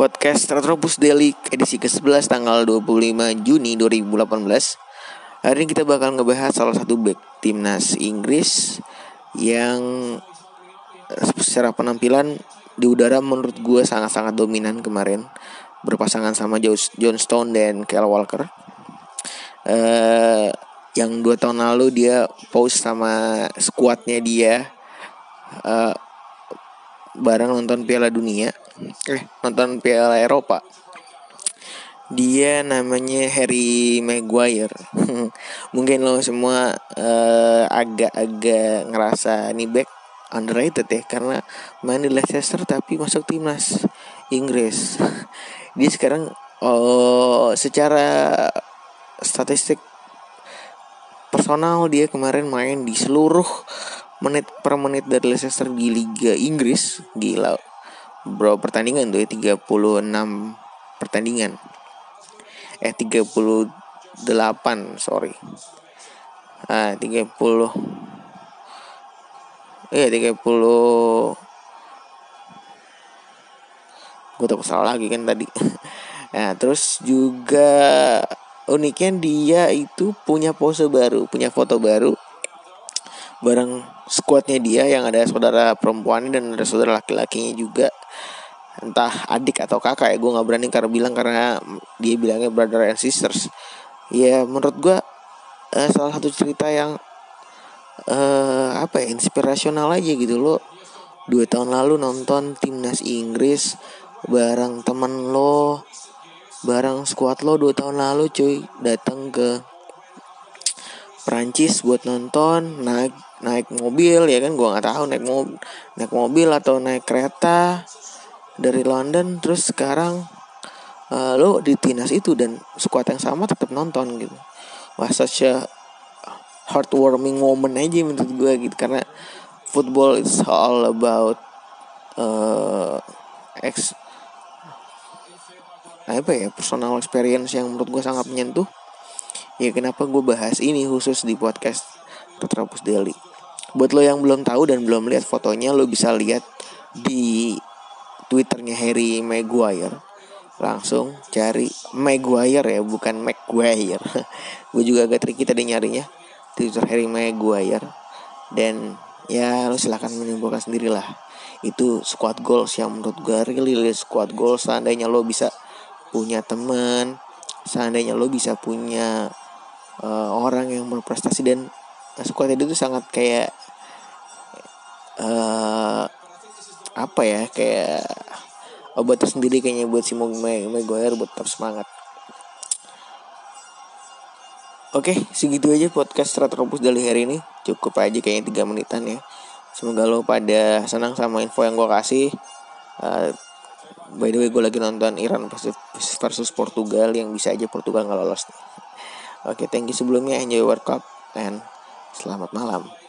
podcast Retropus Daily edisi ke-11 tanggal 25 Juni 2018 Hari ini kita bakal ngebahas salah satu back timnas Inggris Yang secara penampilan di udara menurut gue sangat-sangat dominan kemarin Berpasangan sama John Stone dan Kyle Walker. Uh, Yang dua tahun lalu dia post sama squadnya dia. Uh, Bareng nonton Piala Dunia. Eh. Nonton Piala Eropa. Dia namanya Harry Maguire. Mungkin lo semua uh, agak-agak ngerasa nih back underrated ya karena main di Leicester tapi masuk timnas Inggris. Dia sekarang oh secara statistik personal dia kemarin main di seluruh menit per menit dari Leicester di Liga Inggris. Gila. Bro pertandingan tuh ya 36 pertandingan. Eh 38 sorry. Ah 30 iya 30 gue takut salah lagi kan tadi. Nah terus juga uniknya dia itu punya pose baru punya foto baru bareng squadnya dia yang ada saudara perempuan dan ada saudara laki-lakinya juga. Entah adik atau kakak ya gue nggak berani karena bilang karena dia bilangnya brother and sisters. Ya menurut gue uh, salah satu cerita yang uh, apa ya inspirasional aja gitu lo. Dua tahun lalu nonton timnas Inggris bareng temen lo bareng squad lo dua tahun lalu cuy datang ke Prancis buat nonton naik naik mobil ya kan? Gue nggak tahu naik mobil naik mobil atau naik kereta dari London terus sekarang uh, lo di timnas itu dan skuad yang sama tetap nonton gitu. Wah such a heartwarming moment aja menurut gue gitu. Karena football is all about uh, ex apa ya personal experience yang menurut gue sangat menyentuh ya kenapa gue bahas ini khusus di podcast Retropus Daily? Buat lo yang belum tahu dan belum lihat fotonya lo bisa lihat di twitternya Harry Maguire. Langsung cari Maguire ya bukan Maguire. Gue juga agak tricky tadi nyarinya. Twitter Harry Maguire. Dan ya lo silahkan menimbulkan sendirilah. Itu squad goals yang menurut gue really, really squad goals. Seandainya lo bisa punya teman seandainya lo bisa punya uh, orang yang berprestasi dan squad itu sangat kayak uh, apa ya kayak obat tersendiri kayaknya buat si Maguire buat tetap semangat. Oke, segitu aja podcast Retropus dari hari ini. Cukup aja kayaknya 3 menitan ya. Semoga lo pada senang sama info yang gue kasih. Uh, by the way, gue lagi nonton Iran versus Portugal yang bisa aja Portugal nggak lolos. Oke, thank you sebelumnya. Enjoy World Cup and selamat malam.